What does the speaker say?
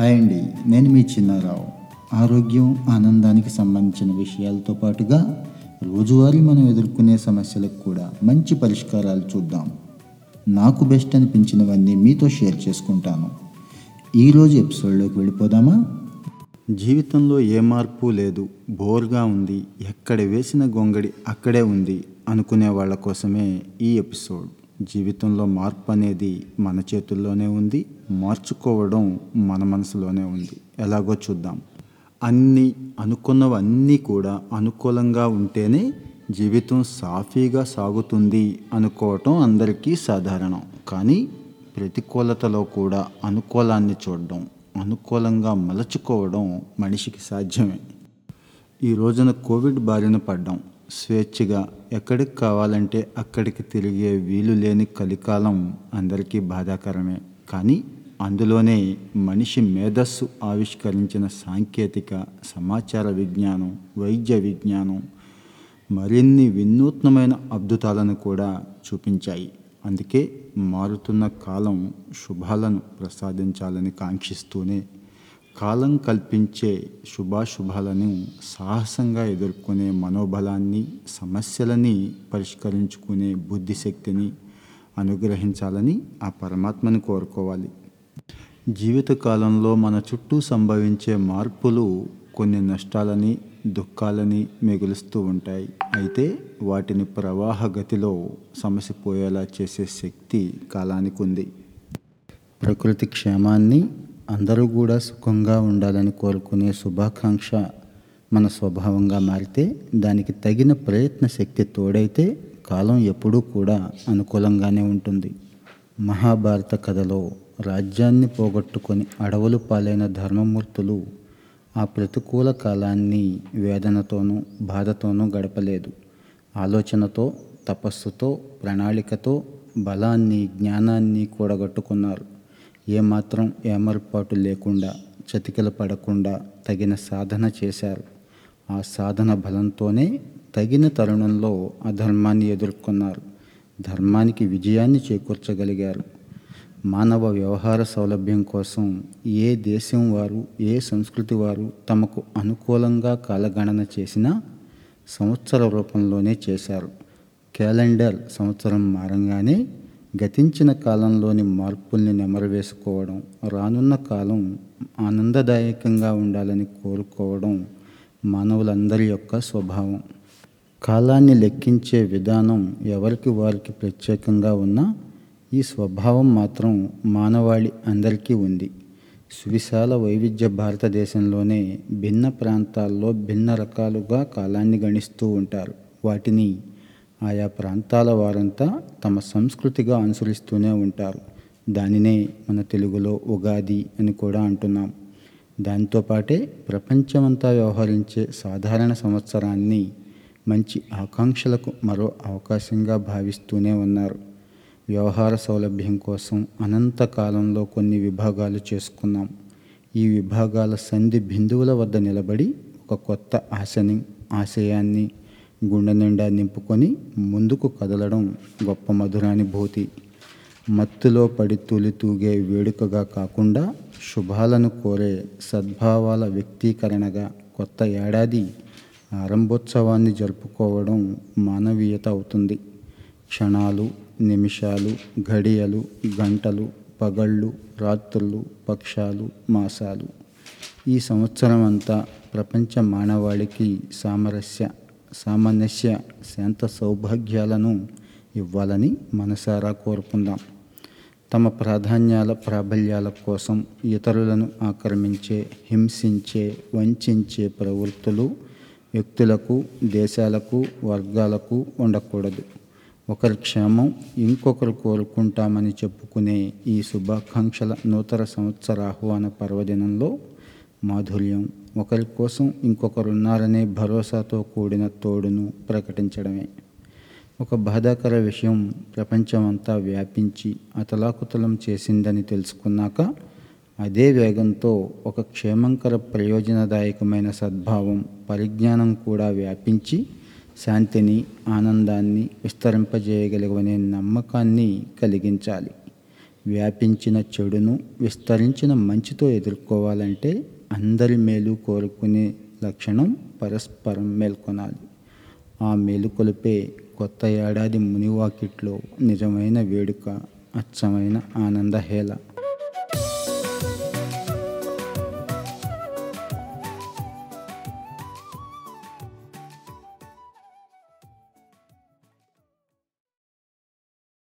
Hi అండి. నేను మీ చిన్నారావు. ఆరోగ్యం ఆనందానికి సంబంధించిన విషయాలతో పాటుగా రోజువారీ మనం ఎదుర్కొనే సమస్యలకు కూడా మంచి పరిష్కారాలు చూద్దాం. నాకు బెస్ట్ అనిపించినవన్నీ మీతో షేర్ చేసుకుంటాను. ఈరోజు ఎపిసోడ్లోకి వెళ్ళిపోదామా? జీవితంలో ఏ మార్పు లేదు. బోర్గా ఉంది. ఎక్కడ వేసిన గొంగడి అక్కడే ఉంది అనుకునే వాళ్ళ కోసమే ఈ ఎపిసోడ్. జీవితంలో మార్పు అనేది మన చేతుల్లోనే ఉంది. మార్చుకోవడం మన మనసులోనే ఉంది. ఎలాగో చూద్దాం. అన్నీ అనుకున్నవన్నీ కూడా అనుకూలంగా ఉంటేనే జీవితం సాఫీగా సాగుతుంది అనుకోవటం అందరికీ సాధారణం. కానీ ప్రతికూలతలో కూడా అనుకూలాన్ని చూడడం అనుకూలంగా మలచుకోవడం మనిషికి సాధ్యమే. ఈ రోజున కోవిడ్ బారిన పడ్డాం స్వేచ్ఛగా ఎక్కడికి కావాలంటే అక్కడికి తిరిగే వీలు లేని కలికాలం అందరికీ బాధాకరమే. కానీ అందులోనే మనిషి మేధస్సు ఆవిష్కరించిన సాంకేతిక సమాచార విజ్ఞానం వైద్య విజ్ఞానం మరిన్ని వినూత్నమైన అద్భుతాలను కూడా చూపించాయి. అందుకే మారుతున్న కాలం శుభాలను ప్రసాదించాలని కాంక్షిస్తూనే కాలం కల్పించే శుభాశుభాలను సాహసంగా ఎదుర్కొనే మనోబలాన్ని సమస్యలని పరిష్కరించుకునే బుద్ధిశక్తిని అనుగ్రహించాలని ఆ పరమాత్మని కోరుకోవాలి. జీవితకాలంలో మన చుట్టూ సంభవించే మార్పులు కొన్ని నష్టాలని దుఃఖాలని మిగులుస్తూ ఉంటాయి. అయితే వాటిని ప్రవాహ గతిలో సమసిపోయేలా చేసే శక్తి కాలానికి ఉంది. ప్రకృతి క్షేమాన్ని అందరూ కూడా సుఖంగా ఉండాలని కోరుకునే శుభాకాంక్ష మన స్వభావంగా మారితే దానికి తగిన ప్రయత్న శక్తి తోడైతే కాలం ఎప్పుడూ కూడా అనుకూలంగానే ఉంటుంది. మహాభారత కథలో రాజ్యాన్ని పోగొట్టుకొని అడవులు పాలైన ధర్మమూర్తులు ఆ ప్రతికూల కాలాన్ని వేదనతోనూ బాధతోనూ గడపలేదు. ఆలోచనతో తపస్సుతో ప్రణాళికతో బలాన్ని జ్ఞానాన్ని కూడగట్టుకున్నారు. ఏమాత్రం ఏమరపాటు లేకుండా చతికిల పడకుండా తగిన సాధన చేశారు. ఆ సాధన బలంతోనే తగిన తరుణంలో అధర్మాన్ని ఎదుర్కొన్నారు. ధర్మానికి విజయాన్ని చేకూర్చగలిగారు. మానవ వ్యవహార సౌలభ్యం కోసం ఏ దేశం వారు ఏ సంస్కృతి వారు తమకు అనుకూలంగా కాలగణన చేసినా సంవత్సర రూపంలోనే చేశారు. క్యాలెండర్ సంవత్సరం మారంగానే గతించిన కాలంలోని మార్పుల్ని నెమరవేసుకోవడం రానున్న కాలం ఆనందదాయకంగా ఉండాలని కోరుకోవడం మానవులందరి యొక్క స్వభావం. కాలాన్ని లెక్కించే విధానం ఎవరికి వారికి ప్రత్యేకంగా ఉన్నా ఈ స్వభావం మాత్రం మానవాళి అందరికీ ఉంది. సువిశాల వైవిధ్య భారతదేశంలోనే భిన్న ప్రాంతాల్లో భిన్న రకాలుగా కాలాన్ని గణిస్తూ ఉంటారు. వాటిని ఆయా ప్రాంతాల వారంతా తమ సంస్కృతిగా అనుసరిస్తూనే ఉంటారు. దానినే మన తెలుగులో ఉగాది అని కూడా అంటున్నాం. దాంతోపాటే ప్రపంచమంతా వ్యవహరించే సాధారణ సంవత్సరాన్ని మంచి ఆకాంక్షలకు మరో అవకాశంగా భావిస్తూనే ఉన్నారు. వ్యవహార సౌలభ్యం కోసం అనంత కాలంలో కొన్ని విభాగాలు చేసుకున్నాం. ఈ విభాగాల సంధి బిందువుల వద్ద నిలబడి ఒక కొత్త ఆశని ఆశయాన్ని గుండె నిండా నింపుకొని ముందుకు కదలడం గొప్ప మధురానుభూతి మత్తులో పడి తూలి తూగే వేడుకగా కాకుండా శుభాలను కోరే సద్భావాల వ్యక్తీకరణగా కొత్త ఏడాది ఆరంభోత్సవాన్ని జరుపుకోవడం మానవీయత అవుతుంది. క్షణాలు నిమిషాలు ఘడియలు గంటలు పగళ్ళు రాత్రులు పక్షాలు మాసాలు. ఈ సంవత్సరం అంతా ప్రపంచ మానవాళికి సామరస్య. సామాన్యస్య శాంత సౌభాగ్యాలను ఇవ్వాలని మనసారా కోరుకుందాం. తమ ప్రాధాన్యాల ప్రాబల్యాల కోసం ఇతరులను ఆక్రమించే హింసించే వంచే ప్రవృత్తులు వ్యక్తులకు దేశాలకు వర్గాలకు ఉండకూడదు. ఒకరి క్షేమం ఇంకొకరు కోరుకుంటామని చెప్పుకునే ఈ శుభాకాంక్షల నూతన సంవత్సర ఆహ్వాన పర్వదినంలో మాధుర్యం ఒకరి కోసం ఇంకొకరున్నారనే భరోసాతో కూడిన తోడును ప్రకటించడమే. ఒక బాధాకర విషయం ప్రపంచమంతా వ్యాపించి అతలాకుతలం చేసిందని తెలుసుకున్నాక అదే వేగంతో ఒక క్షేమంకర ప్రయోజనదాయకమైన సద్భావం పరిజ్ఞానం కూడా వ్యాపించి శాంతిని ఆనందాన్ని విస్తరింపజేయగలిగనే నమ్మకాన్ని కలిగించాలి. వ్యాపించిన చెడును విస్తరించిన మంచితో ఎదుర్కోవాలంటే అందరి మేలు కోరుకునే లక్షణం పరస్పరం మేల్కొనాలి. ఆ మేలుకొలిపే కొత్త ఏడాది మునివాకిట్లో నిజమైన వేడుక అచ్చమైన ఆనందహేళ.